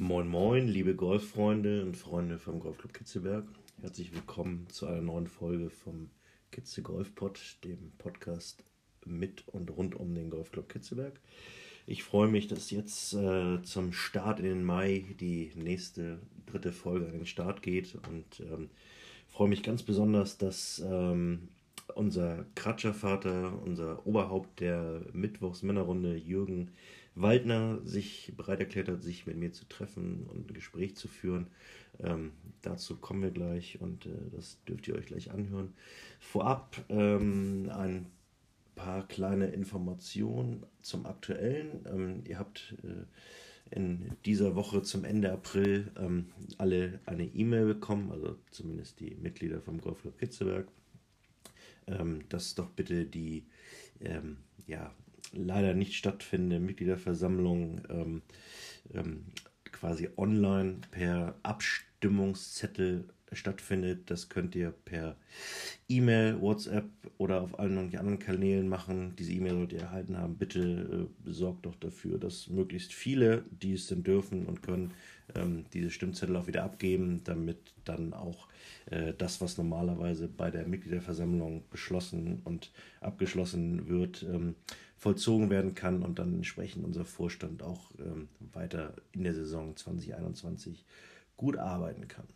Moin Moin, liebe Golffreunde und Freunde vom Golfclub Kitzelberg. Herzlich willkommen zu einer neuen Folge vom Kitze Golfpod, dem Podcast mit und rund um den Golfclub Kitzelberg. Ich freue mich, dass jetzt äh, zum Start in den Mai die nächste dritte Folge an den Start geht und ähm, freue mich ganz besonders, dass ähm, unser Kratschervater, unser Oberhaupt der Mittwochsmännerrunde, Jürgen Waldner, sich bereit erklärt hat, sich mit mir zu treffen und ein Gespräch zu führen. Ähm, dazu kommen wir gleich und äh, das dürft ihr euch gleich anhören. Vorab ähm, ein paar kleine Informationen zum Aktuellen. Ähm, ihr habt äh, in dieser Woche zum Ende April ähm, alle eine E-Mail bekommen, also zumindest die Mitglieder vom Golfclub Kitzeberg, ähm, dass doch bitte die ähm, ja, leider nicht stattfindende Mitgliederversammlung ähm, ähm, quasi online per Abstimmungszettel stattfindet. Das könnt ihr per E-Mail, WhatsApp oder auf allen anderen Kanälen machen. Diese E-Mail sollt ihr erhalten haben. Bitte äh, sorgt doch dafür, dass möglichst viele, die es denn dürfen und können, ähm, diese Stimmzettel auch wieder abgeben, damit dann auch äh, das, was normalerweise bei der Mitgliederversammlung beschlossen und abgeschlossen wird, ähm, vollzogen werden kann und dann entsprechend unser Vorstand auch ähm, weiter in der Saison 2021 gut arbeiten kann.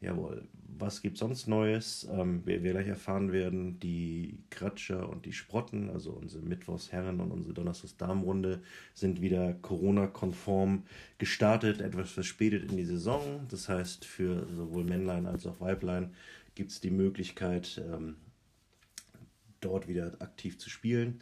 Jawohl. Was gibt sonst Neues? Ähm, wie wir gleich erfahren werden, die Kratscher und die Sprotten, also unsere Mittwochsherren und unsere Donnerstagsdamenrunde, sind wieder Corona-konform gestartet, etwas verspätet in die Saison. Das heißt, für sowohl Männlein als auch Weiblein gibt es die Möglichkeit, ähm, dort wieder aktiv zu spielen.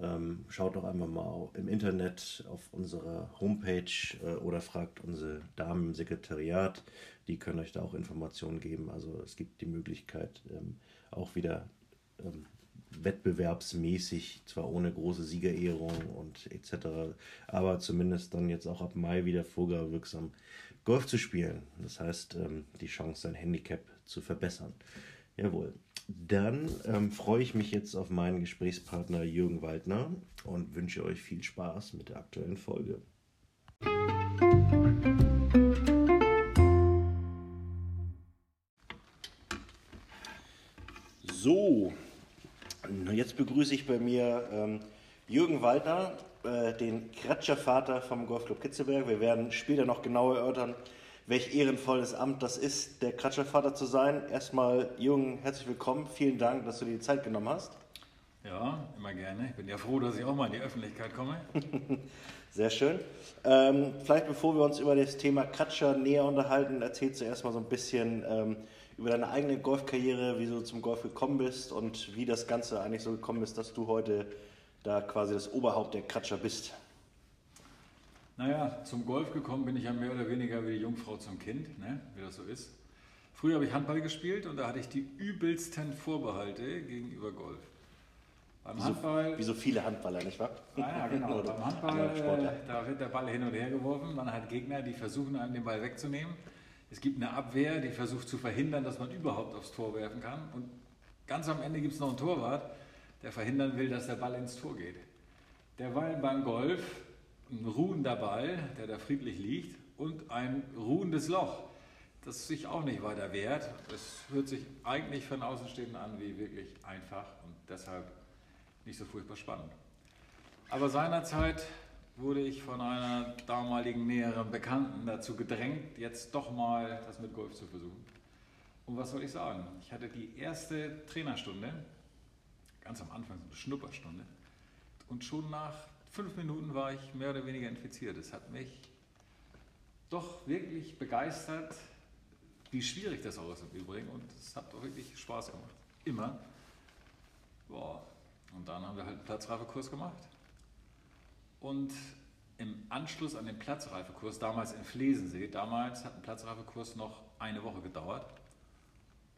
Ähm, schaut doch einfach mal im Internet auf unserer Homepage äh, oder fragt unsere Damen im Sekretariat. Die können euch da auch Informationen geben. Also es gibt die Möglichkeit, ähm, auch wieder ähm, wettbewerbsmäßig, zwar ohne große Siegerehrung und etc., aber zumindest dann jetzt auch ab Mai wieder vorgabewirksam Golf zu spielen. Das heißt, ähm, die Chance, sein Handicap zu verbessern. Jawohl. Dann ähm, freue ich mich jetzt auf meinen Gesprächspartner Jürgen Waldner und wünsche euch viel Spaß mit der aktuellen Folge. So, jetzt begrüße ich bei mir ähm, Jürgen Waldner, äh, den Kratschervater vom Golfclub Kitzelberg. Wir werden später noch genauer erörtern, welch ehrenvolles Amt das ist, der Kratschervater zu sein. Erstmal, Jürgen, herzlich willkommen. Vielen Dank, dass du dir die Zeit genommen hast. Ja, immer gerne. Ich bin ja froh, dass ich auch mal in die Öffentlichkeit komme. Sehr schön. Ähm, vielleicht bevor wir uns über das Thema Kratscher näher unterhalten, erzählst du erstmal so ein bisschen ähm, über deine eigene Golfkarriere, wie du zum Golf gekommen bist und wie das Ganze eigentlich so gekommen ist, dass du heute da quasi das Oberhaupt der Kratscher bist. Naja, zum Golf gekommen bin ich ja mehr oder weniger wie die Jungfrau zum Kind, ne? wie das so ist. Früher habe ich Handball gespielt und da hatte ich die übelsten Vorbehalte gegenüber Golf. Beim wie Handball. So, wie so viele Handballer, nicht wahr? Ah, ja, genau. Beim Handball, äh, da wird der Ball hin und her geworfen. Man hat Gegner, die versuchen, einem den Ball wegzunehmen. Es gibt eine Abwehr, die versucht zu verhindern, dass man überhaupt aufs Tor werfen kann. Und ganz am Ende gibt es noch einen Torwart, der verhindern will, dass der Ball ins Tor geht. Derweil beim Golf ruhender Ball, der da friedlich liegt, und ein ruhendes Loch, das sich auch nicht weiter wehrt. Das hört sich eigentlich von Außenstehenden an wie wirklich einfach und deshalb nicht so furchtbar spannend. Aber seinerzeit wurde ich von einer damaligen näheren Bekannten dazu gedrängt, jetzt doch mal das mit Golf zu versuchen. Und was soll ich sagen? Ich hatte die erste Trainerstunde, ganz am Anfang so eine Schnupperstunde, und schon nach fünf Minuten war ich mehr oder weniger infiziert. Es hat mich doch wirklich begeistert, wie schwierig das auch ist im Übrigen. Und es hat doch wirklich Spaß gemacht. Immer. Boah. Und dann haben wir halt einen Platzreifekurs gemacht. Und im Anschluss an den Platzreifekurs, damals in Flesensee, damals hat ein Platzreifekurs noch eine Woche gedauert.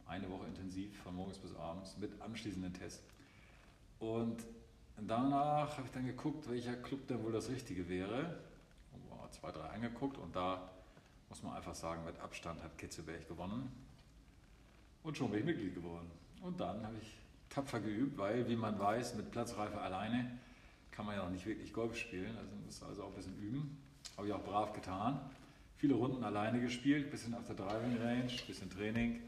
Eine Woche intensiv, von morgens bis abends, mit anschließenden Tests. Und danach habe ich dann geguckt, welcher Club denn wohl das Richtige wäre. Zwei, drei angeguckt und da muss man einfach sagen, mit Abstand hat Kitzelberg gewonnen. Und schon bin ich Mitglied geworden. Und dann habe ich tapfer geübt, weil, wie man weiß, mit Platzreife alleine kann man ja noch nicht wirklich Golf spielen. Also muss also auch ein bisschen üben. Habe ich auch brav getan. viele Runden alleine gespielt, bisschen auf der Driving Range, bisschen Training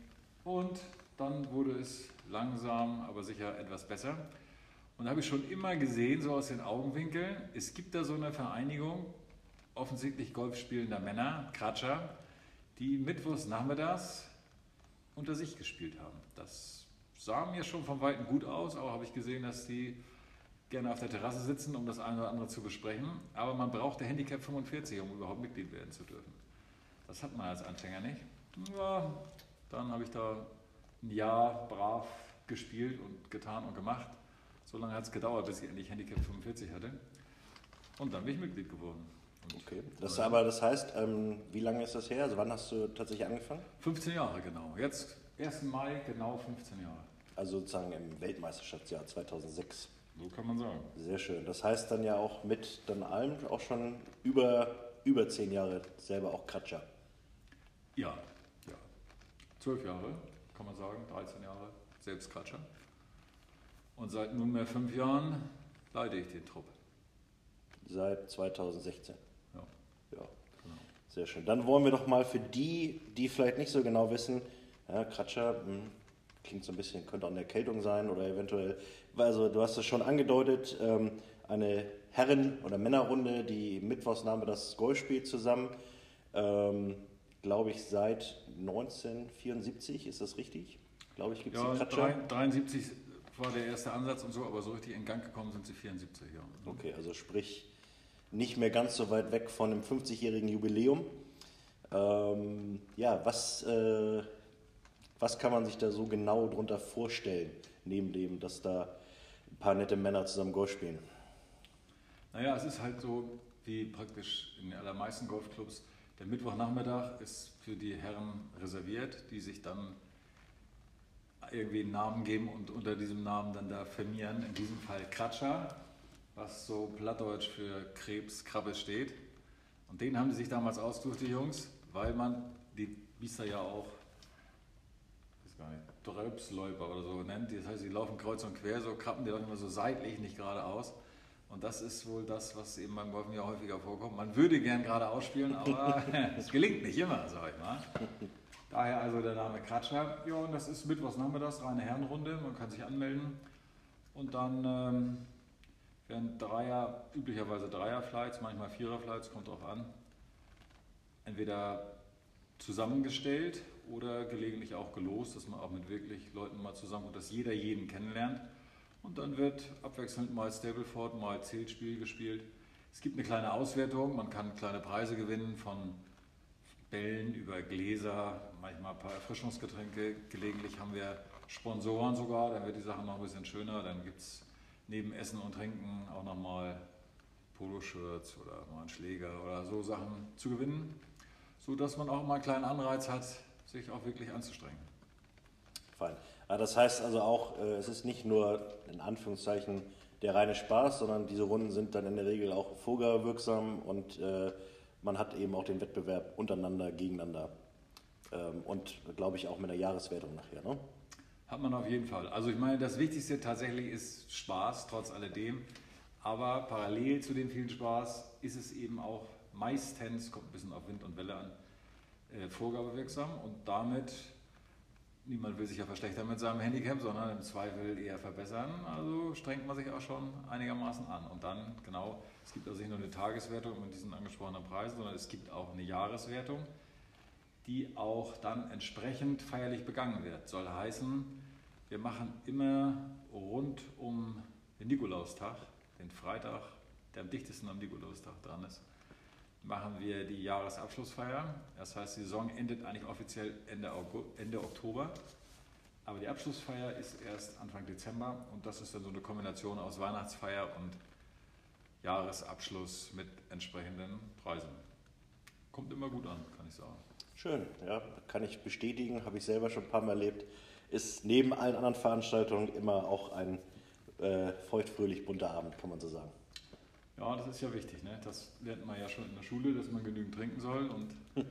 und dann wurde es langsam, aber sicher etwas besser. Und da habe ich schon immer gesehen, so aus den Augenwinkeln, es gibt da so eine Vereinigung, offensichtlich Golf spielender Männer, Kratscher, die mittwochs nachmittags unter sich gespielt haben. Das sah mir schon von Weitem gut aus, auch habe ich gesehen, dass die gerne auf der Terrasse sitzen, um das eine oder andere zu besprechen. Aber man braucht der Handicap 45, um überhaupt Mitglied werden zu dürfen. Das hat man als Anfänger nicht. Ja, dann habe ich da ein Jahr brav gespielt und getan und gemacht. So lange hat es gedauert, bis ich endlich Handicap 45 hatte. Und dann bin ich Mitglied geworden. Okay. Das, aber das heißt, ähm, wie lange ist das her? Also wann hast du tatsächlich angefangen? 15 Jahre genau. Jetzt, 1. Mai, genau 15 Jahre. Also sozusagen im Weltmeisterschaftsjahr 2006. So kann man sagen. Sehr schön. Das heißt dann ja auch mit dann allem auch schon über, über 10 Jahre selber auch Kratscher. Ja, ja. 12 Jahre, kann man sagen, 13 Jahre selbst Kratscher. Und seit nunmehr fünf Jahren leite ich den Trupp. Seit 2016. Ja. Ja, sehr schön. Dann wollen wir doch mal für die, die vielleicht nicht so genau wissen, ja, Kratscher hm, klingt so ein bisschen, könnte auch eine Erkältung sein oder eventuell, also du hast es schon angedeutet, ähm, eine Herren- oder Männerrunde, die mittwochs nahmen wir das Golf spielt zusammen. Ähm, Glaube ich seit 1974, ist das richtig? Glaube ich, gibt es Ja, die Kratscher. drei- 73 war der erste Ansatz und so, aber so richtig in Gang gekommen sind sie 74, ja. Okay, also sprich nicht mehr ganz so weit weg von einem 50-jährigen Jubiläum. Ähm, ja, was, äh, was kann man sich da so genau drunter vorstellen, neben dem, dass da ein paar nette Männer zusammen Golf spielen? Naja, es ist halt so, wie praktisch in den allermeisten Golfclubs, der Mittwochnachmittag ist für die Herren reserviert, die sich dann irgendwie einen Namen geben und unter diesem Namen dann da firmieren. In diesem Fall Kratscher, was so plattdeutsch für Krebskrabbe steht. Und den haben die sich damals ausgesucht, die Jungs, weil man die Biester ja auch, ich weiß gar nicht, Dröpsläuper oder so nennt. Das heißt, die laufen kreuz und quer, so krappen die auch immer so seitlich, nicht geradeaus. Und das ist wohl das, was eben beim Golfen ja häufiger vorkommt. Man würde gern geradeaus spielen, aber es gelingt nicht immer, sag ich mal. Daher also der Name Kratscher. Ja, und das ist mittwochs nachmittags, reine Herrenrunde. Man kann sich anmelden. Und dann ähm, werden Dreier, üblicherweise Dreierflights, manchmal Viererflights, kommt drauf an, entweder zusammengestellt oder gelegentlich auch gelost, dass man auch mit wirklich Leuten mal zusammenkommt, dass jeder jeden kennenlernt. Und dann wird abwechselnd mal Stableford, mal Zählspiel gespielt. Es gibt eine kleine Auswertung, man kann kleine Preise gewinnen von Bällen über Gläser, manchmal ein paar Erfrischungsgetränke. Gelegentlich haben wir Sponsoren sogar, dann wird die Sache noch ein bisschen schöner. Dann gibt es neben Essen und Trinken auch nochmal Poloshirts oder mal einen Schläger oder so Sachen zu gewinnen, sodass man auch mal einen kleinen Anreiz hat, sich auch wirklich anzustrengen. Fein. Ja, das heißt also auch, äh, es ist nicht nur in Anführungszeichen der reine Spaß, sondern diese Runden sind dann in der Regel auch vorgawirksam und äh, man hat eben auch den Wettbewerb untereinander, gegeneinander ähm, und glaube ich auch mit der Jahreswertung nachher. Ne? Hat man auf jeden Fall. Also ich meine, das Wichtigste tatsächlich ist Spaß, trotz alledem. Aber parallel zu dem vielen Spaß ist es eben auch meistens, kommt ein bisschen auf Wind und Welle an, äh, vorgabewirksam und damit, niemand will sich ja verschlechtern mit seinem Handicap, sondern im Zweifel eher verbessern. Also strengt man sich auch schon einigermaßen an. Und dann, genau, es gibt also nicht nur eine Tageswertung mit diesen angesprochenen Preisen, sondern es gibt auch eine Jahreswertung, die auch dann entsprechend feierlich begangen wird. Soll heißen, wir machen immer rund um den Nikolaustag, den Freitag, der am dichtesten am Nikolaustag dran ist, machen wir die Jahresabschlussfeier. Das heißt, die Saison endet eigentlich offiziell Ende, August, Ende Oktober. Aber die Abschlussfeier ist erst Anfang Dezember und das ist dann so eine Kombination aus Weihnachtsfeier und Jahresabschluss mit entsprechenden Preisen. Kommt immer gut an, kann ich sagen. Schön, ja, kann ich bestätigen, habe ich selber schon ein paar Mal erlebt. Ist neben allen anderen Veranstaltungen immer auch ein äh, feuchtfröhlich bunter Abend, kann man so sagen. Ja, das ist ja wichtig. Ne? Das lernt man ja schon in der Schule, dass man genügend trinken soll und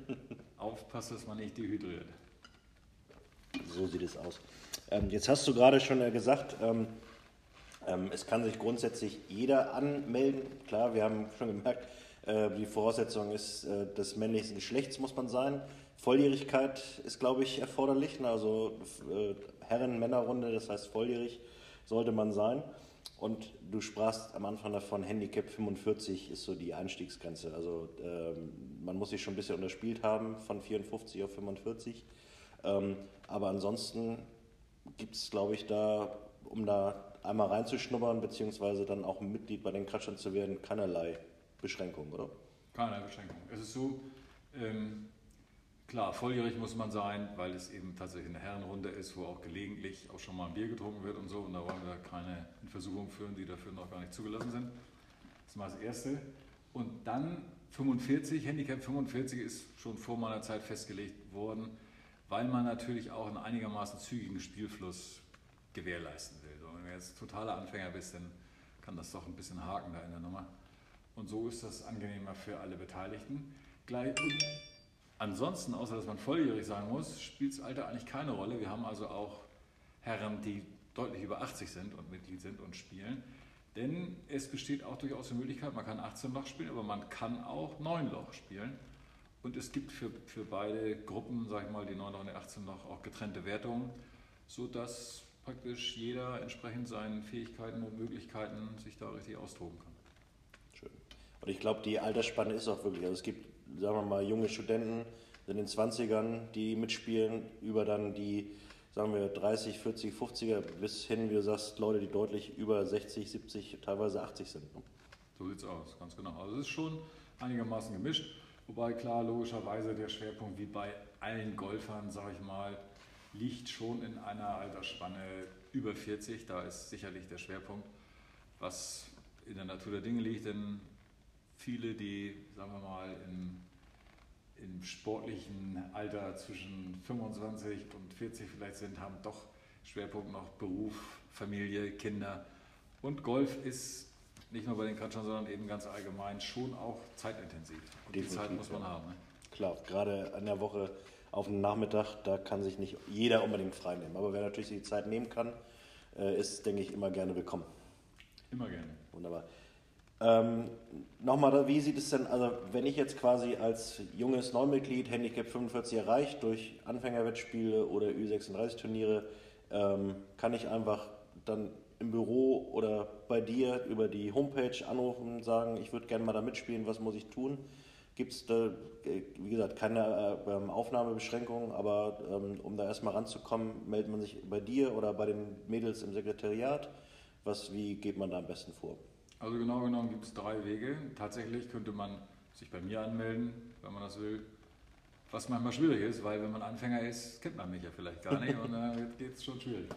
aufpasst, dass man nicht dehydriert. So sieht es aus. Ähm, jetzt hast du gerade schon gesagt, ähm, ähm, es kann sich grundsätzlich jeder anmelden. Klar, wir haben schon gemerkt, Äh, die Voraussetzung ist äh, des männlichen Geschlechts muss man sein. Volljährigkeit ist, glaube ich, erforderlich. Ne? Also äh, Herren-Männerrunde, das heißt volljährig sollte man sein. Und du sprachst am Anfang davon, Handicap 45 ist so die Einstiegsgrenze. Also ähm, man muss sich schon ein bisschen unterspielt haben, von 54 auf 45. Ähm, aber ansonsten gibt es, glaube ich, da, um da einmal reinzuschnuppern, beziehungsweise dann auch Mitglied bei den Kratschern zu werden, keinerlei Beschränkung, oder? Keinerlei Beschränkung. Es ist so, ähm, klar, volljährig muss man sein, weil es eben tatsächlich eine Herrenrunde ist, wo auch gelegentlich auch schon mal ein Bier getrunken wird und so. Und da wollen wir keine Versuchungen führen, die dafür noch gar nicht zugelassen sind. Das ist mal das Erste. Und dann 45, Handicap 45 ist schon vor meiner Zeit festgelegt worden, weil man natürlich auch einen einigermaßen zügigen Spielfluss gewährleisten will. So, wenn du jetzt totaler Anfänger bist, dann kann das doch ein bisschen haken da in der Nummer. Und so ist das angenehmer für alle Beteiligten. Gleich, ansonsten, außer dass man volljährig sein muss, spielt das Alter eigentlich keine Rolle. Wir haben also auch Herren, die deutlich über 80 sind und Mitglied sind und spielen. Denn es besteht auch durchaus die Möglichkeit, man kann 18 Loch spielen, aber man kann auch 9 Loch spielen. Und es gibt für, für beide Gruppen, sag ich mal, die 9 Loch und die 18 Loch, auch getrennte Wertungen, sodass praktisch jeder entsprechend seinen Fähigkeiten und Möglichkeiten sich da richtig austoben kann. Schön. Und ich glaube, die Altersspanne ist auch wirklich, also es gibt, sagen wir mal, junge Studenten in den 20ern, die mitspielen, über dann die, sagen wir, 30, 40, 50er bis hin, wie du sagst, Leute, die deutlich über 60, 70, teilweise 80 sind. So sieht es aus, ganz genau. Also es ist schon einigermaßen gemischt, wobei klar, logischerweise der Schwerpunkt, wie bei allen Golfern, sage ich mal, liegt schon in einer Altersspanne über 40. Da ist sicherlich der Schwerpunkt, was in der Natur der Dinge liegt, denn viele, die, sagen wir mal, im, im sportlichen Alter zwischen 25 und 40 vielleicht sind, haben doch Schwerpunkt noch Beruf, Familie, Kinder. Und Golf ist nicht nur bei den Kratschern, sondern eben ganz allgemein schon auch zeitintensiv. Und Definitiv, die Zeit muss man ja. haben. Ne? Klar, gerade an der Woche auf den Nachmittag, da kann sich nicht jeder unbedingt frei nehmen. Aber wer natürlich die Zeit nehmen kann, äh, ist, denke ich, immer gerne willkommen. Immer gerne. Wunderbar. Ähm, Nochmal, wie sieht es denn, also wenn ich jetzt quasi als junges Neumitglied Handicap 45 erreicht durch Anfängerwettspiele oder Ü36-Turniere, ähm, kann ich einfach dann im Büro oder bei dir über die Homepage anrufen und sagen, ich würde gerne mal da mitspielen, was muss ich tun? Gibt es da, äh, wie gesagt, keine äh, ähm, Aufnahmebeschränkungen, aber ähm, um da erstmal ranzukommen, meldet man sich bei dir oder bei den Mädels im Sekretariat. Was, wie geht man da am besten vor? Also genau genommen gibt es drei Wege. Tatsächlich könnte man sich bei mir anmelden, wenn man das will. Was manchmal schwierig ist, weil wenn man Anfänger ist, kennt man mich ja vielleicht gar nicht und dann geht es schon schwierig.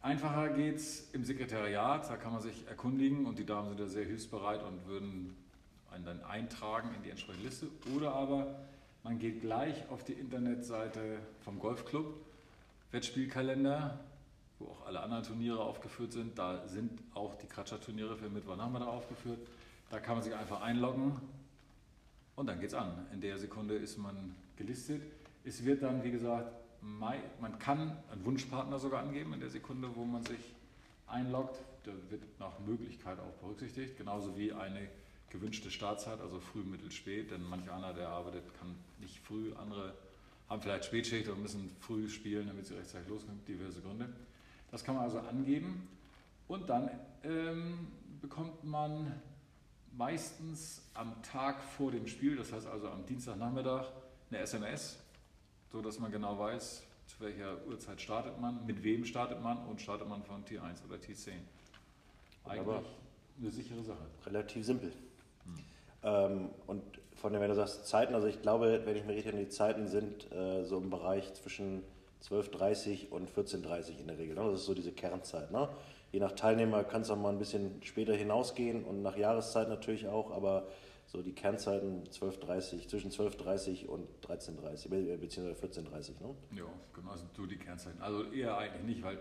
Einfacher geht es im Sekretariat, da kann man sich erkundigen und die Damen sind da sehr hilfsbereit und würden einen dann eintragen in die entsprechende Liste. Oder aber man geht gleich auf die Internetseite vom Golfclub, Wettspielkalender, wo auch alle anderen Turniere aufgeführt sind. Da sind auch die Kratscher-Turniere für Mittwochnachmittag aufgeführt. Da kann man sich einfach einloggen und dann geht's an. In der Sekunde ist man gelistet. Es wird dann, wie gesagt, man kann einen Wunschpartner sogar angeben in der Sekunde, wo man sich einloggt. Der wird nach Möglichkeit auch berücksichtigt, genauso wie eine gewünschte Startzeit, also früh, mittel, spät, denn manch einer, der arbeitet, kann nicht früh, andere haben vielleicht Spätschicht und müssen früh spielen, damit sie rechtzeitig loskommen, diverse Gründe. Das kann man also angeben und dann ähm, bekommt man meistens am Tag vor dem Spiel, das heißt also am Dienstagnachmittag, eine SMS, so dass man genau weiß, zu welcher Uhrzeit startet man, mit wem startet man und startet man von T1 oder T10. Eigentlich Aber eine sichere Sache. Relativ simpel. Ähm, und von dem, wenn du sagst Zeiten, also ich glaube, wenn ich mir richtig erinnere, die Zeiten sind äh, so im Bereich zwischen 12.30 und 14.30 in der Regel. Ne? Das ist so diese Kernzeit. Ne? Je nach Teilnehmer kann es auch mal ein bisschen später hinausgehen und nach Jahreszeit natürlich auch, aber so die Kernzeiten 12.30, zwischen 12.30 und 13.30 beziehungsweise 14.30. Ne? Ja, genau, also so die Kernzeiten. Also eher eigentlich nicht, weil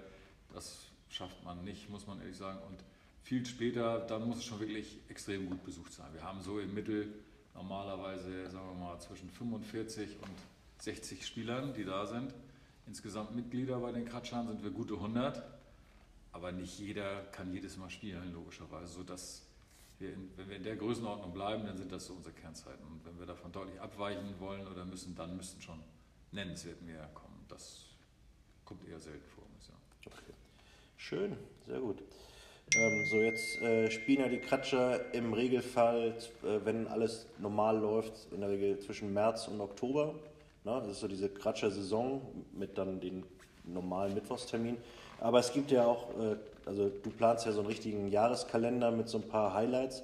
das schafft man nicht, muss man ehrlich sagen. Und viel später, dann muss es schon wirklich extrem gut besucht sein. Wir haben so im Mittel normalerweise, sagen wir mal, zwischen 45 und 60 Spielern, die da sind. Insgesamt Mitglieder bei den Kratschern sind wir gute 100, aber nicht jeder kann jedes Mal spielen, logischerweise, sodass wir in, wenn wir in der Größenordnung bleiben, dann sind das so unsere Kernzeiten. Und wenn wir davon deutlich abweichen wollen oder müssen, dann müssten schon nennenswert mehr kommen. Das kommt eher selten vor. Ja. Okay. Schön, sehr gut. Ähm, so, jetzt äh, spielen ja die Kratscher im Regelfall, äh, wenn alles normal läuft, in der Regel zwischen März und Oktober. Na, das ist so diese Kratscher-Saison mit dann den normalen Mittwochstermin. Aber es gibt ja auch, äh, also du planst ja so einen richtigen Jahreskalender mit so ein paar Highlights.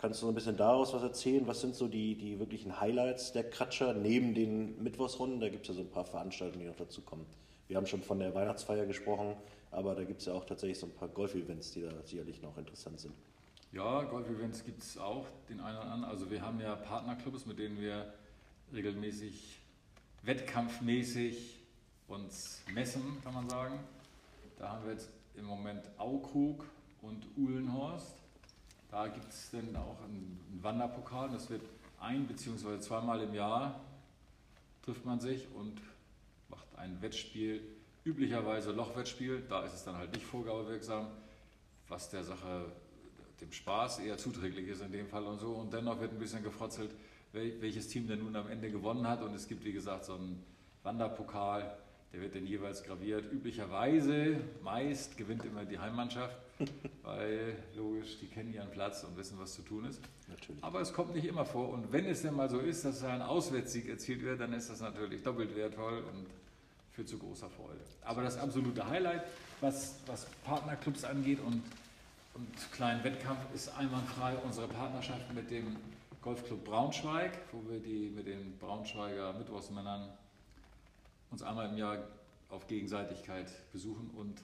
Kannst du so ein bisschen daraus was erzählen? Was sind so die, die wirklichen Highlights der Kratscher neben den Mittwochsrunden? Da gibt es ja so ein paar Veranstaltungen, die noch dazukommen. Wir haben schon von der Weihnachtsfeier gesprochen, aber da gibt es ja auch tatsächlich so ein paar Golf-Events, die da sicherlich noch interessant sind. Ja, Golf-Events gibt es auch, den einen oder anderen. Also wir haben ja Partnerclubs, mit denen wir regelmäßig, wettkampfmäßig uns messen, kann man sagen. Da haben wir jetzt im Moment Aukrug und Uhlenhorst. Da gibt es dann auch einen Wanderpokal. Das wird ein bzw. zweimal im Jahr trifft man sich und macht ein Wettspiel üblicherweise Lochwettspiel, da ist es dann halt nicht vorgabewirksam, was der Sache, dem Spaß eher zuträglich ist in dem Fall und so. Und dennoch wird ein bisschen gefrotzelt, welches Team denn nun am Ende gewonnen hat. Und es gibt, wie gesagt, so einen Wanderpokal, der wird dann jeweils graviert. Üblicherweise, meist gewinnt immer die Heimmannschaft, weil logisch, die kennen ihren Platz und wissen, was zu tun ist. Natürlich. Aber es kommt nicht immer vor. Und wenn es denn mal so ist, dass ein Auswärtssieg erzielt wird, dann ist das natürlich doppelt wertvoll und führt zu großer Freude. Aber das absolute Highlight, was, was Partnerclubs angeht und, und kleinen Wettkampf, ist einwandfrei unsere Partnerschaft mit dem Golfclub Braunschweig, wo wir die mit den Braunschweiger Mittwochsmännern uns einmal im Jahr auf Gegenseitigkeit besuchen und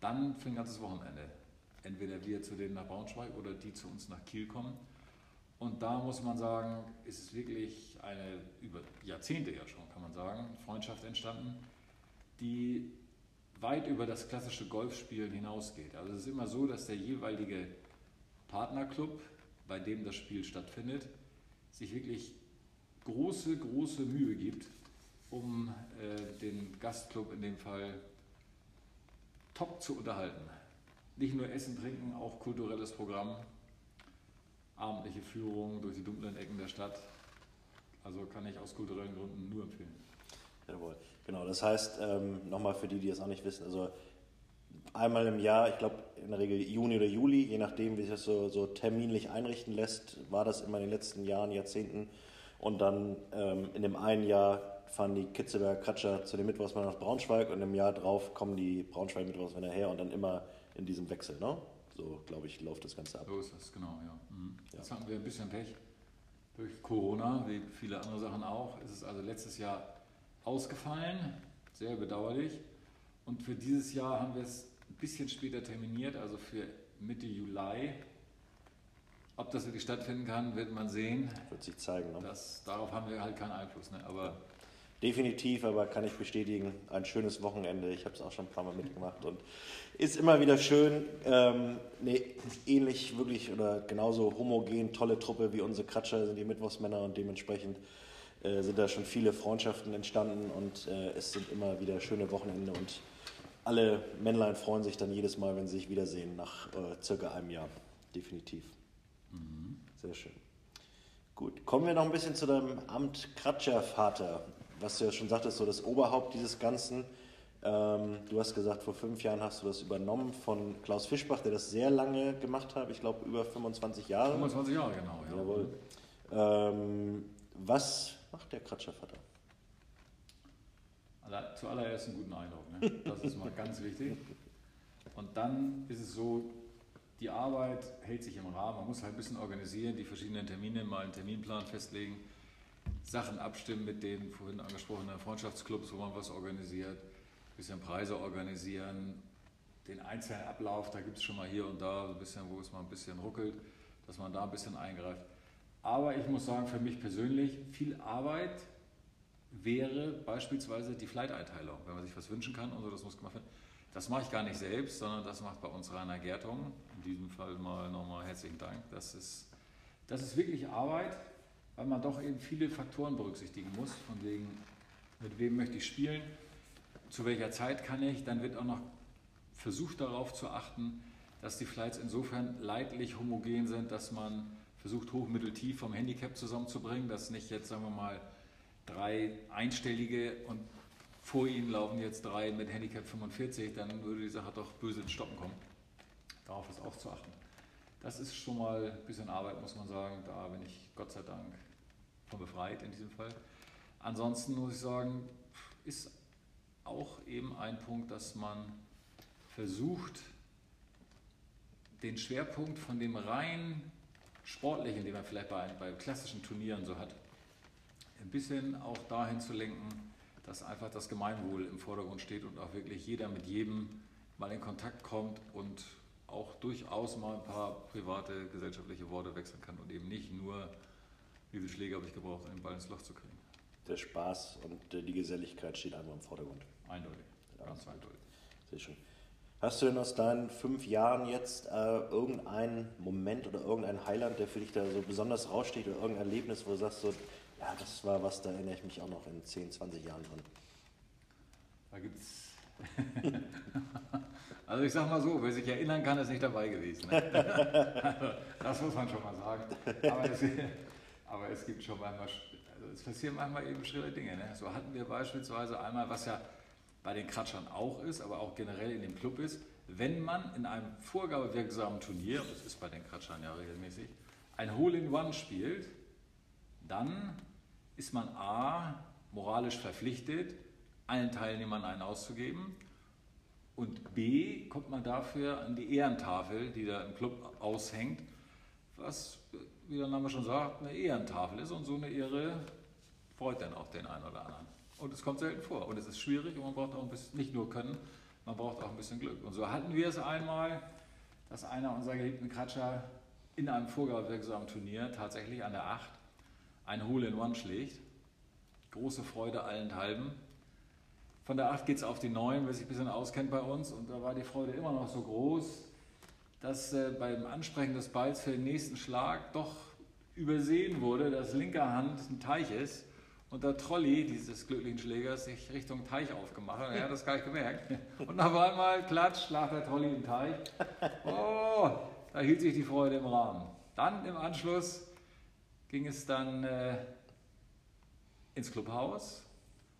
dann für ein ganzes Wochenende entweder wir zu denen nach Braunschweig oder die zu uns nach Kiel kommen. Und da muss man sagen, ist es wirklich eine über Jahrzehnte ja schon, kann man sagen, Freundschaft entstanden die weit über das klassische Golfspielen hinausgeht. Also es ist immer so, dass der jeweilige Partnerclub, bei dem das Spiel stattfindet, sich wirklich große, große Mühe gibt, um äh, den Gastclub in dem Fall top zu unterhalten. Nicht nur Essen, Trinken, auch kulturelles Programm, abendliche Führung durch die dunklen Ecken der Stadt. Also kann ich aus kulturellen Gründen nur empfehlen. Jawohl. Genau, das heißt, ähm, nochmal für die, die es auch nicht wissen, also einmal im Jahr, ich glaube in der Regel Juni oder Juli, je nachdem, wie sich das so, so terminlich einrichten lässt, war das immer in den letzten Jahren, Jahrzehnten. Und dann ähm, in dem einen Jahr fahren die Kitzelberger Kratscher zu den Mittwochsmännern nach Braunschweig und im Jahr drauf kommen die Braunschweig Mittwochsmänner her und dann immer in diesem Wechsel, ne? So, glaube ich, läuft das Ganze ab. So ist das, genau, ja. Mhm. ja. Jetzt hatten wir ein bisschen Pech durch Corona, wie viele andere Sachen auch. Es ist also letztes Jahr ausgefallen, sehr bedauerlich. Und für dieses Jahr haben wir es bisschen später terminiert, also für Mitte Juli. Ob das wirklich stattfinden kann, wird man sehen. Wird sich zeigen. Ne? Das, darauf haben wir halt keinen Einfluss. Ne? Aber Definitiv, aber kann ich bestätigen, ein schönes Wochenende. Ich habe es auch schon ein paar Mal mitgemacht und ist immer wieder schön. Ähm, nee, ähnlich wirklich oder genauso homogen, tolle Truppe wie unsere Kratscher sind die Mittwochsmänner und dementsprechend äh, sind da schon viele Freundschaften entstanden und äh, es sind immer wieder schöne Wochenende und alle Männlein freuen sich dann jedes Mal, wenn sie sich wiedersehen, nach äh, circa einem Jahr. Definitiv. Mhm. Sehr schön. Gut, kommen wir noch ein bisschen zu deinem Amt Kratscher-Vater. Was du ja schon sagtest, so das Oberhaupt dieses Ganzen. Ähm, du hast gesagt, vor fünf Jahren hast du das übernommen von Klaus Fischbach, der das sehr lange gemacht hat. Ich glaube, über 25 Jahre. 25 Jahre, genau. Ja. Jawohl. Ähm, was macht der Kratschervater? Zuallererst einen guten Eindruck. Ne? Das ist mal ganz wichtig. Und dann ist es so, die Arbeit hält sich im Rahmen. Man muss halt ein bisschen organisieren, die verschiedenen Termine, mal einen Terminplan festlegen, Sachen abstimmen mit den vorhin angesprochenen Freundschaftsclubs, wo man was organisiert, ein bisschen Preise organisieren, den einzelnen Ablauf, da gibt es schon mal hier und da ein bisschen, wo es mal ein bisschen ruckelt, dass man da ein bisschen eingreift. Aber ich muss sagen, für mich persönlich, viel Arbeit wäre beispielsweise die Flight-Einteilung, wenn man sich was wünschen kann und so, das muss gemacht werden. Das mache ich gar nicht selbst, sondern das macht bei uns Rainer Gertung. In diesem Fall mal nochmal herzlichen Dank. Das ist, das ist wirklich Arbeit, weil man doch eben viele Faktoren berücksichtigen muss, von wegen, mit wem möchte ich spielen, zu welcher Zeit kann ich. Dann wird auch noch versucht darauf zu achten, dass die Flights insofern leidlich homogen sind, dass man versucht, hoch, mittel, tief vom Handicap zusammenzubringen, dass nicht jetzt, sagen wir mal, drei einstellige und vor ihnen laufen jetzt drei mit Handicap 45, dann würde die Sache doch böse ins Stoppen kommen. Darauf ist auch zu achten. Das ist schon mal ein bisschen Arbeit, muss man sagen. Da bin ich Gott sei Dank von befreit in diesem Fall. Ansonsten muss ich sagen, ist auch eben ein Punkt, dass man versucht, den Schwerpunkt von dem rein sportlichen, den man vielleicht bei, bei klassischen Turnieren so hat, ein bisschen auch dahin zu lenken, dass einfach das Gemeinwohl im Vordergrund steht und auch wirklich jeder mit jedem mal in Kontakt kommt und auch durchaus mal ein paar private gesellschaftliche Worte wechseln kann und eben nicht nur, wie viele Schläge habe ich gebraucht, einen Ball ins Loch zu kriegen. Der Spaß und äh, die Geselligkeit steht einfach im Vordergrund. Eindeutig, ja. ganz eindeutig. Sehr schön. Hast du denn aus deinen fünf Jahren jetzt äh, irgendeinen Moment oder irgendein Highlight, der für dich da so besonders raussteht oder irgendein Erlebnis, wo du sagst, so, ja, das war was, da erinnere ich mich auch noch in 10, 20 Jahren dran? Da gibt es. also ich sag mal so, wer sich erinnern kann, ist nicht dabei gewesen. Ne? also, das muss man schon mal sagen. Aber es, aber es gibt schon manchmal, also es passieren manchmal eben schritte Dinge. Ne? So hatten wir beispielsweise einmal, was ja bei den Kratschern auch ist, aber auch generell in dem Club ist, wenn man in einem vorgabewirksamen Turnier, das ist bei den Kratschern ja regelmäßig, ein Hole-in-One spielt, dann ist man A, moralisch verpflichtet, allen Teilnehmern einen auszugeben und B, kommt man dafür an die Ehrentafel, die da im Club aushängt, was, wie der Name schon sagt, eine Ehrentafel ist und so eine Ehre freut dann auch den einen oder anderen. Und es kommt selten vor. Und es ist schwierig und man braucht auch ein bisschen, nicht nur Können, man braucht auch ein bisschen Glück. Und so hatten wir es einmal, dass einer unserer geliebten Kratscher in einem vorgabewirksamen Turnier tatsächlich an der 8 ein Hole in One schlägt. Große Freude allenthalben. Von der 8 geht es auf die 9, wer sich ein bisschen auskennt bei uns. Und da war die Freude immer noch so groß, dass äh, beim Ansprechen des Balls für den nächsten Schlag doch übersehen wurde, dass linker Hand ein Teich ist und der Trolley dieses glücklichen Schlägers sich Richtung Teich aufgemacht hat. Er hat das gar nicht gemerkt. Und auf einmal, klatsch, lag der Trolley im Teich. Oh, da hielt sich die Freude im Rahmen. Dann im Anschluss ging es dann äh, ins Clubhaus,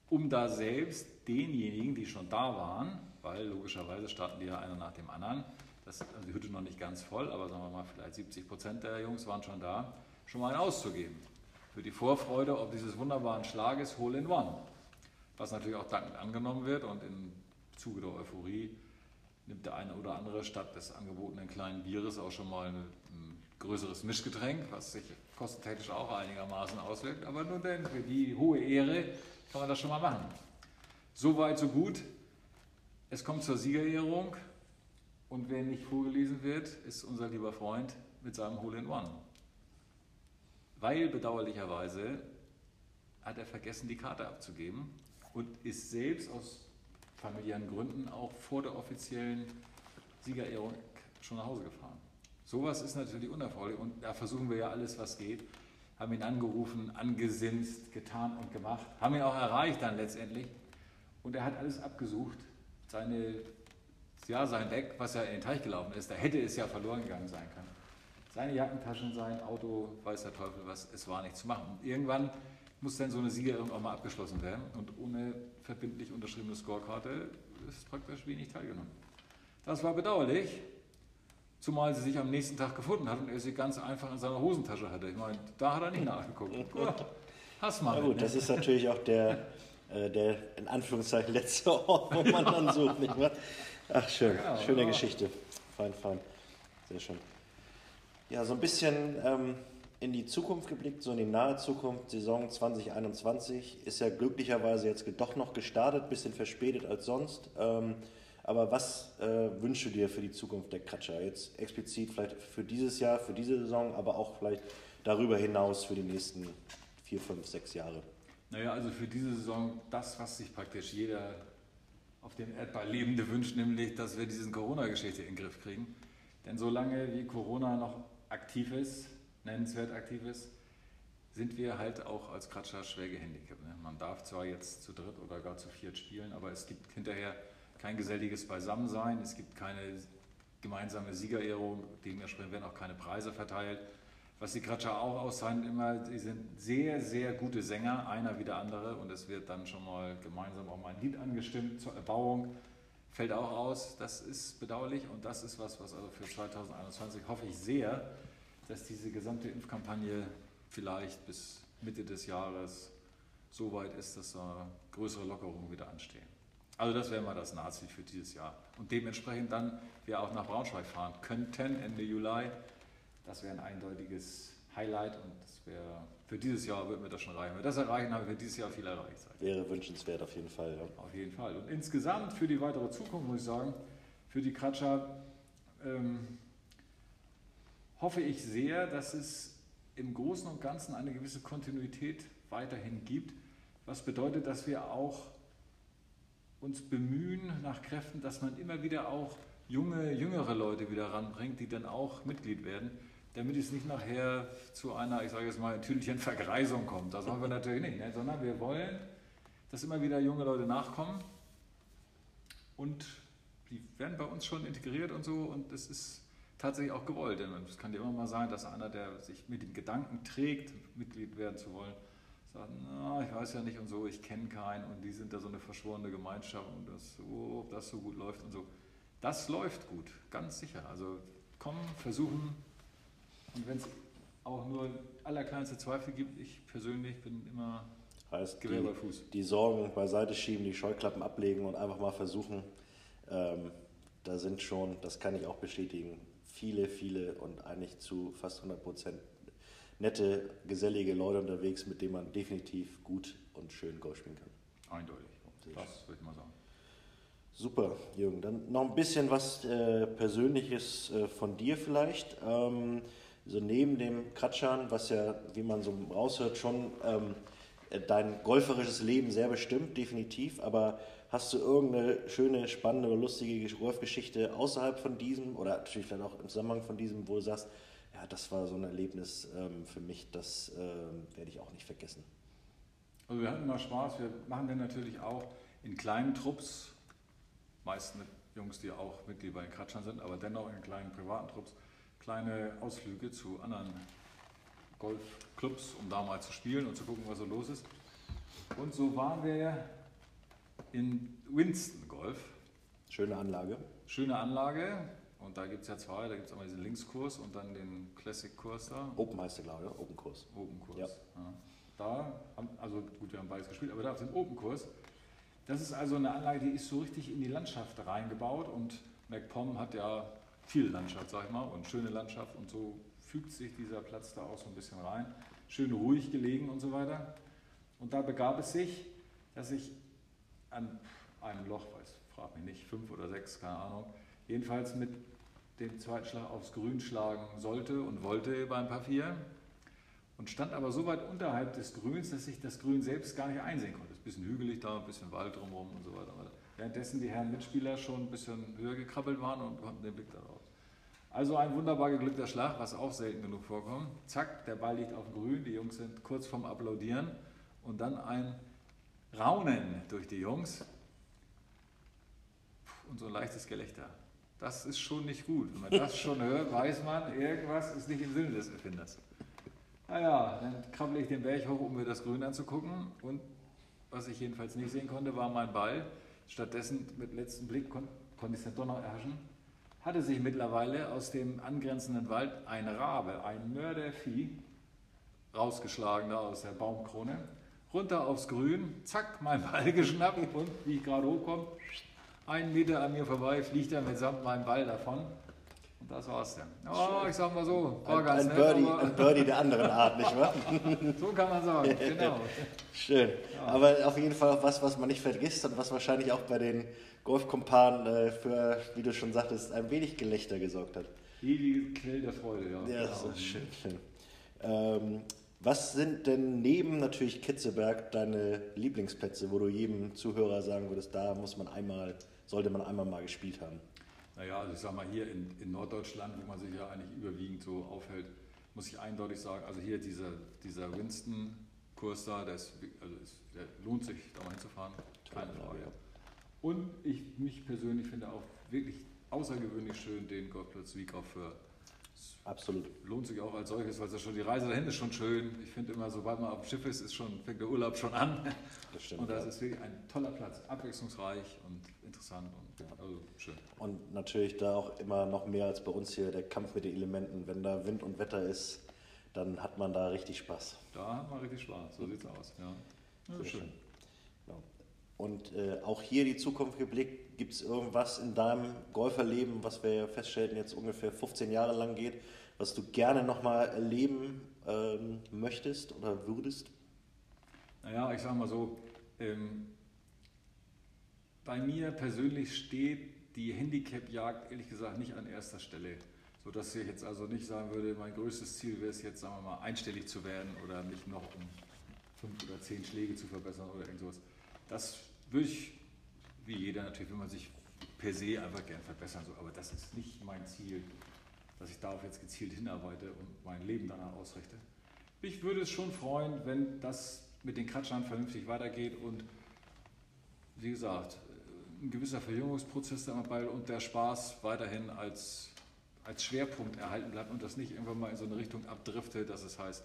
um da selbst denjenigen, die schon da waren, weil logischerweise starten die ja einer nach dem anderen, das ist also die Hütte noch nicht ganz voll, aber sagen wir mal, vielleicht 70 Prozent der Jungs waren schon da, schon mal einen auszugeben für die Vorfreude ob dieses wunderbaren Schlages Hole in One. Was natürlich auch dankend angenommen wird und im Zuge der Euphorie nimmt der eine oder andere statt des angebotenen kleinen Bieres auch schon mal ein, größeres Mischgetränk, was sich kostentechnisch auch einigermaßen auswirkt. Aber nun denn, für die hohe Ehre kann man das schon mal machen. Soweit, so gut. Es kommt zur Siegerehrung und wer nicht vorgelesen wird, ist unser lieber Freund mit seinem Hole in One weil bedauerlicherweise hat er vergessen, die Karte abzugeben und ist selbst aus familiären Gründen auch vor der offiziellen Siegerehrung schon nach Hause gefahren. Sowas ist natürlich unerfreulich und da versuchen wir ja alles, was geht. Haben ihn angerufen, angesinst, getan und gemacht, haben ihn auch erreicht dann letztendlich und er hat alles abgesucht. Seine, ja, sein Deck, was ja in den Teich gelaufen ist, da hätte es ja verloren gegangen sein können seine Jackentaschen, sein Auto, weiß der Teufel was, es war nicht zu machen. Und irgendwann muss dann so eine Siegerehrung auch mal abgeschlossen werden und ohne verbindlich unterschriebene Scorekarte ist praktisch wenig teilgenommen. Das war bedauerlich, zumal sie sich am nächsten Tag gefunden hat und er sie ganz einfach in seiner Hosentasche hatte. Ich meine, da hat er nicht nachgeguckt. Gut, hast mal. Ja gut, ne? das ist natürlich auch der, äh, der in Anführungszeichen letzte Ort, wo man dann sucht, nicht wahr? Ach schön, ja, schöne ja. Geschichte. Fein, fein. Sehr schön. Ja, so ein bisschen ähm, in die Zukunft geblickt, so in die nahe Zukunft. Saison 2021 ist ja glücklicherweise jetzt doch noch gestartet, bisschen verspätet als sonst. Ähm, aber was äh, wünschst du dir für die Zukunft der Kratscher? Jetzt explizit vielleicht für dieses Jahr, für diese Saison, aber auch vielleicht darüber hinaus für die nächsten vier, fünf, sechs Jahre? Naja, also für diese Saison das, was sich praktisch jeder auf dem Erdball Lebende wünscht, nämlich, dass wir diese Corona-Geschichte in den Griff kriegen. Denn solange wie Corona noch aktiv ist, nennenswert aktiv ist, sind wir halt auch als Kratscher schwer gehandicapt. Ne? Man darf zwar jetzt zu dritt oder gar zu viert spielen, aber es gibt hinterher kein geselliges Beisammensein, es gibt keine gemeinsame Siegerehrung, dementsprechend werden auch keine Preise verteilt. Was die Kratscher auch auszeichnet, immer, die sind sehr, sehr gute Sänger, einer wie der andere, und es wird dann schon mal gemeinsam auch mal ein Lied angestimmt zur Erbauung. Fällt auch aus, das ist bedauerlich und das ist was, was also für 2021 hoffe ich sehr, dass diese gesamte Impfkampagne vielleicht bis Mitte des Jahres so weit ist, dass da größere Lockerungen wieder anstehen. Also das wäre mal das Nazi für dieses Jahr. Und dementsprechend dann wir auch nach Braunschweig fahren könnten Ende Juli. Das wäre ein eindeutiges Highlight und das wäre für dieses Jahr würden wir das schon erreichen. Wenn wir das erreichen, haben wir dieses Jahr viel erreicht. Wäre wünschenswert auf jeden Fall. Ja. Auf jeden Fall. Und insgesamt für die weitere Zukunft muss ich sagen, für die Kratscher ähm, hoffe ich sehr, dass es im Großen und Ganzen eine gewisse Kontinuität weiterhin gibt, was bedeutet, dass wir auch uns bemühen nach Kräften, dass man immer wieder auch junge, jüngere Leute wieder ranbringt, die dann auch Mitglied werden, damit es nicht nachher zu einer, ich sage jetzt mal, natürlichen Vergreisung kommt. Das wollen wir natürlich nicht, ne? sondern wir wollen, dass immer wieder junge Leute nachkommen und die werden bei uns schon integriert und so und es ist tatsächlich auch gewollt. Denn es kann ja immer mal sein, dass einer, der sich mit dem Gedanken trägt, Mitglied werden zu wollen, sagt, na, ich weiß ja nicht und so, ich kenne keinen und die sind da so eine verschworene Gemeinschaft und das, oh, ob das so gut läuft und so. Das läuft gut, ganz sicher. Also kommen, versuchen und wenn es auch nur allerkleinste Zweifel gibt, ich persönlich bin immer heißt, Gewehr die, bei Fuß. Die Sorgen beiseite schieben, die Scheuklappen ablegen und einfach mal versuchen. Ähm, da sind schon, das kann ich auch bestätigen, viele, viele und eigentlich zu fast 100 Prozent nette, gesellige Leute unterwegs, mit denen man definitiv gut und schön Golf spielen kann. Eindeutig. Das würde ich mal sagen. Super, Jürgen. Dann noch ein bisschen was äh, Persönliches äh, von dir vielleicht. Ähm, so neben dem Kratschern, was ja, wie man so raushört, schon ähm, dein golferisches Leben sehr bestimmt, definitiv. Aber hast du irgendeine schöne, spannende oder lustige Golfgeschichte außerhalb von diesem oder natürlich vielleicht auch im Zusammenhang von diesem, wo du sagst, ja, das war so ein Erlebnis ähm, für mich, das ähm, werde ich auch nicht vergessen. Also wir hatten immer Spaß, wir machen dann natürlich auch in kleinen Trupps, meist mit Jungs, die auch Mitglied bei den Kratschern sind, aber dennoch in kleinen privaten Trupps, kleine Ausflüge zu anderen Golfclubs, um da mal zu spielen und zu gucken, was so los ist. Und so waren wir in Winston Golf. Schöne Anlage. Schöne Anlage, und da gibt es ja zwei, da gibt es einmal diesen Linkskurs und dann den Classic-Kurs da. Open heißt der, glaube ich, Open-Kurs. Open-Kurs. Ja. ja. Da, haben, also gut, wir haben beides gespielt, aber da auf dem Open-Kurs, das ist also eine Anlage, die ist so richtig in die Landschaft reingebaut und MacPom hat ja viel Landschaft, sag ich mal, und schöne Landschaft und so fügt sich dieser Platz da auch so ein bisschen rein. Schön ruhig gelegen und so weiter. Und da begab es sich, dass ich an einem Loch, weiß, frag mich nicht, fünf oder sechs, keine Ahnung, jedenfalls mit den zweiten Schlag aufs Grün schlagen sollte und wollte beim 4 und stand aber so weit unterhalb des Grüns, dass ich das Grün selbst gar nicht einsehen konnte. Es ist ein bisschen hügelig da, ein bisschen Wald drumherum und so weiter. Währenddessen die Herren Mitspieler schon ein bisschen höher gekrabbelt waren und hatten den Blick darauf. Also ein wunderbar geglückter Schlag, was auch selten genug vorkommt. Zack, der Ball liegt auf Grün, die Jungs sind kurz vorm Applaudieren und dann ein Raunen durch die Jungs und so ein leichtes Gelächter. Das ist schon nicht gut. Wenn man das schon hört, weiß man, irgendwas ist nicht im Sinne des Erfinders. Naja, dann krabbel ich den Berg hoch, um mir das Grün anzugucken. Und was ich jedenfalls nicht sehen konnte, war mein Ball. Stattdessen mit letztem Blick kon konnte ich es dann doch noch erhaschen. Hatte sich mittlerweile aus dem angrenzenden Wald ein Rabe, ein Mördervieh, rausgeschlagen da aus der Baumkrone, runter aufs Grün, zack, mein Ball geschnappt und wie ich gerade hochkomme, einen Meter an mir vorbei, fliegt er mitsamt meinem Ball davon. Und das war's dann. Oh, ich sag mal so, war ein, ganz ein nett, Birdie, ein Birdie der anderen Art, nicht wahr? so kann man sagen, genau. Schön. Ja. Aber auf jeden Fall auch was, was man nicht vergisst und was wahrscheinlich auch bei den Golfkumpanen äh, für, wie du schon sagtest, ein wenig Gelächter gesorgt hat. Ewige Quell der Freude, ja. Ja, das ist schön. schön. Ähm, was sind denn neben natürlich Kitzeberg deine Lieblingsplätze, wo du jedem Zuhörer sagen würdest, da muss man einmal sollte man einmal mal gespielt haben? Naja, also ich sag mal, hier in, in Norddeutschland, wo man sich ja eigentlich überwiegend so aufhält, muss ich eindeutig sagen, also hier dieser, dieser Winston-Kurs da, der, ist, also ist, der lohnt sich, da mal hinzufahren, keine Frage. Und ich mich persönlich finde auch wirklich außergewöhnlich schön, den Golfplatz auch für. Absolut. Lohnt sich auch als solches, weil es schon die Reise dahin ist schon schön. Ich finde immer, sobald man auf dem Schiff ist, ist schon, fängt der Urlaub schon an. Das stimmt. Und das ja. ist wirklich ein toller Platz, abwechslungsreich und interessant und ja. also schön. Und natürlich da auch immer noch mehr als bei uns hier der Kampf mit den Elementen. Wenn da Wind und Wetter ist, dann hat man da richtig Spaß. Da hat man richtig Spaß, so sieht es aus. Ja. Sehr schön. schön. Und äh, auch hier die Zukunft geblickt, gibt es irgendwas in deinem Golferleben, was wir feststellen, jetzt ungefähr 15 Jahre lang geht, was du gerne nochmal erleben ähm, möchtest oder würdest? Naja, ich sage mal so, ähm, bei mir persönlich steht die Handicap-Jagd ehrlich gesagt nicht an erster Stelle. Sodass ich jetzt also nicht sagen würde, mein größtes Ziel wäre es jetzt, sagen wir mal, einstellig zu werden oder mich noch um fünf oder zehn Schläge zu verbessern oder irgend sowas. Das würde ich, wie jeder natürlich, will man sich per se einfach gern verbessern, so, aber das ist nicht mein Ziel, dass ich darauf jetzt gezielt hinarbeite und mein Leben danach ausrichte. Ich würde es schon freuen, wenn das mit den Kratschern vernünftig weitergeht und wie gesagt, ein gewisser Verjüngungsprozess dabei und der Spaß weiterhin als, als Schwerpunkt erhalten bleibt und das nicht irgendwann mal in so eine Richtung abdriftet, dass es heißt,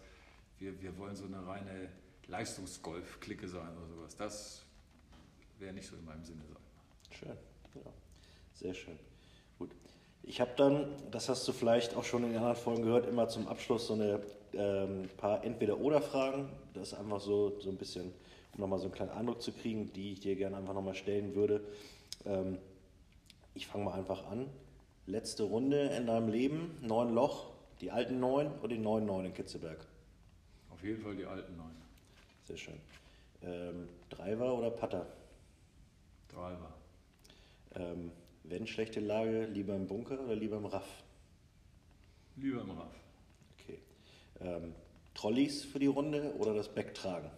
wir, wir wollen so eine reine Leistungsgolf-Clique sein oder sowas. Das wäre nicht so in meinem Sinne sein. Schön, ja. Sehr schön. Gut. Ich habe dann, das hast du vielleicht auch schon in den anderen Folgen gehört, immer zum Abschluss so eine ähm, paar Entweder-Oder-Fragen. Das ist einfach so, so ein bisschen, um nochmal so einen kleinen Eindruck zu kriegen, die ich dir gerne einfach nochmal stellen würde. Ähm, ich fange mal einfach an. Letzte Runde in deinem Leben, neun Loch, die alten neun oder die neuen neun in Kitzelberg? Auf jeden Fall die alten neun. Sehr schön. Ähm, Driver oder Putter? Driver. Ähm, wenn schlechte Lage, lieber im Bunker oder lieber im Raff? Lieber im Raff. Okay. Ähm, Trolleys für die Runde oder das Backtragen?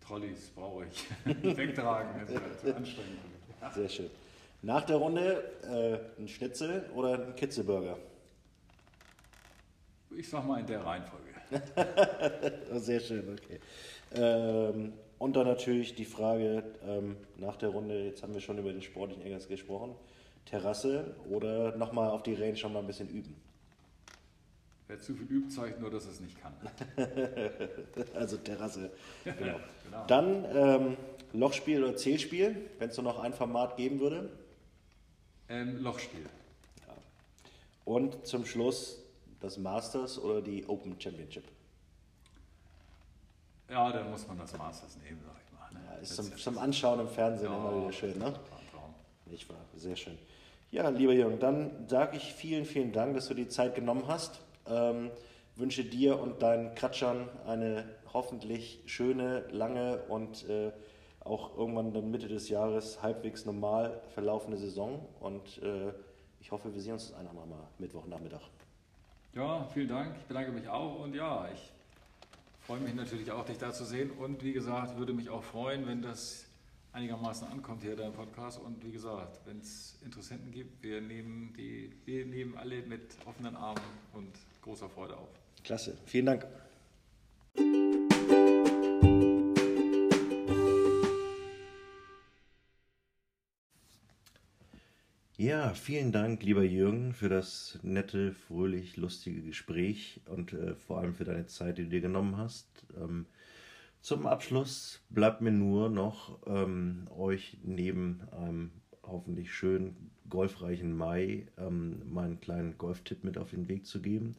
Trolleys brauche ich. Backtragen ist halt zu anstrengend. Sehr schön. Nach der Runde äh, ein Schnitzel oder ein Kitzelburger? Ich sag mal in der Reihenfolge. Sehr schön, okay. Ähm, und dann natürlich die Frage ähm, nach der Runde, jetzt haben wir schon über den sportlichen Engels gesprochen, Terrasse oder nochmal auf die Range schon mal ein bisschen üben? Wer zu viel übt, zeigt nur, dass er es nicht kann. also Terrasse, genau. genau. Dann ähm, Lochspiel oder Zählspiel, wenn es nur noch ein Format geben würde? Ähm, Lochspiel. Ja. Und zum Schluss das Masters oder die Open Championship? Ja, dann muss man das Masters nehmen, sag ich mal. Ne? Ja, ist zum, zum, Anschauen im Fernsehen ja, immer wieder schön, ne? Nicht wahr? Sehr schön. Ja, lieber Jürgen, dann sage ich vielen, vielen Dank, dass du die Zeit genommen hast. Ähm, wünsche dir und deinen Kratschern eine hoffentlich schöne, lange und äh, auch irgendwann dann Mitte des Jahres halbwegs normal verlaufende Saison. Und äh, ich hoffe, wir sehen uns ein andermal Mittwochnachmittag. Ja, vielen Dank. Ich bedanke mich auch und ja, ich freue mich natürlich auch, dich da zu sehen und wie gesagt, würde mich auch freuen, wenn das einigermaßen ankommt hier, dein Podcast. Und wie gesagt, wenn es Interessenten gibt, wir nehmen, die, wir nehmen alle mit offenen Armen und großer Freude auf. Klasse, vielen Dank. Ja, vielen Dank, lieber Jürgen, für das nette, fröhlich, lustige Gespräch und äh, vor allem für deine Zeit, die du dir genommen hast. Ähm, zum Abschluss bleibt mir nur noch ähm, euch neben einem hoffentlich schönen, golfreichen Mai ähm, meinen kleinen Golftipp mit auf den Weg zu geben.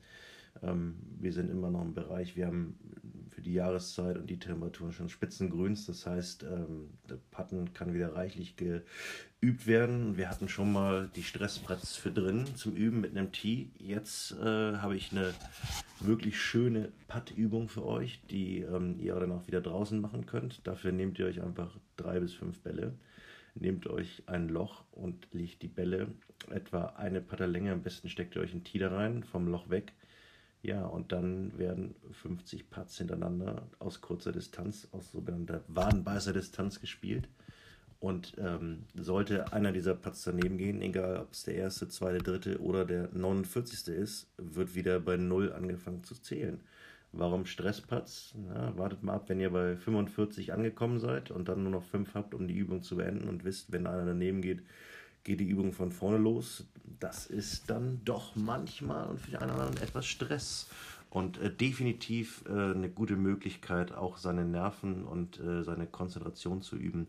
Ähm, wir sind immer noch im Bereich, wir haben für die Jahreszeit und die Temperaturen schon Spitzengrüns. Das heißt, ähm, der Putten kann wieder reichlich geübt werden. Wir hatten schon mal die Stressbretts für drin zum Üben mit einem Tee. Jetzt äh, habe ich eine wirklich schöne Putt-Übung für euch, die ähm, ihr dann auch wieder draußen machen könnt. Dafür nehmt ihr euch einfach drei bis fünf Bälle nehmt euch ein Loch und legt die Bälle etwa eine Putterlänge, am besten steckt ihr euch ein Tee da rein, vom Loch weg ja, und dann werden 50 Putts hintereinander aus kurzer Distanz, aus sogenannter Wadenbeißer-Distanz gespielt. Und ähm, sollte einer dieser Putts daneben gehen, egal ob es der erste, zweite, dritte oder der 49. ist, wird wieder bei Null angefangen zu zählen. Warum Stressputts? Na, wartet mal ab, wenn ihr bei 45 angekommen seid und dann nur noch 5 habt, um die Übung zu beenden und wisst, wenn einer daneben geht, geht die Übung von vorne los. Das ist dann doch manchmal und für die einen oder anderen etwas Stress. Und äh, definitiv äh, eine gute Möglichkeit, auch seine Nerven und äh, seine Konzentration zu üben.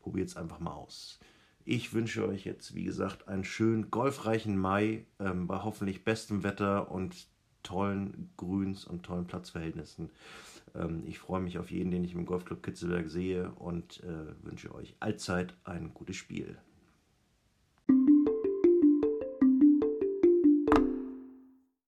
Probiert es einfach mal aus. Ich wünsche euch jetzt, wie gesagt, einen schönen golfreichen Mai ähm, bei hoffentlich bestem Wetter und tollen Grüns und tollen Platzverhältnissen. Ähm, ich freue mich auf jeden, den ich im Golfclub Kitzelberg sehe und äh, wünsche euch allzeit ein gutes Spiel.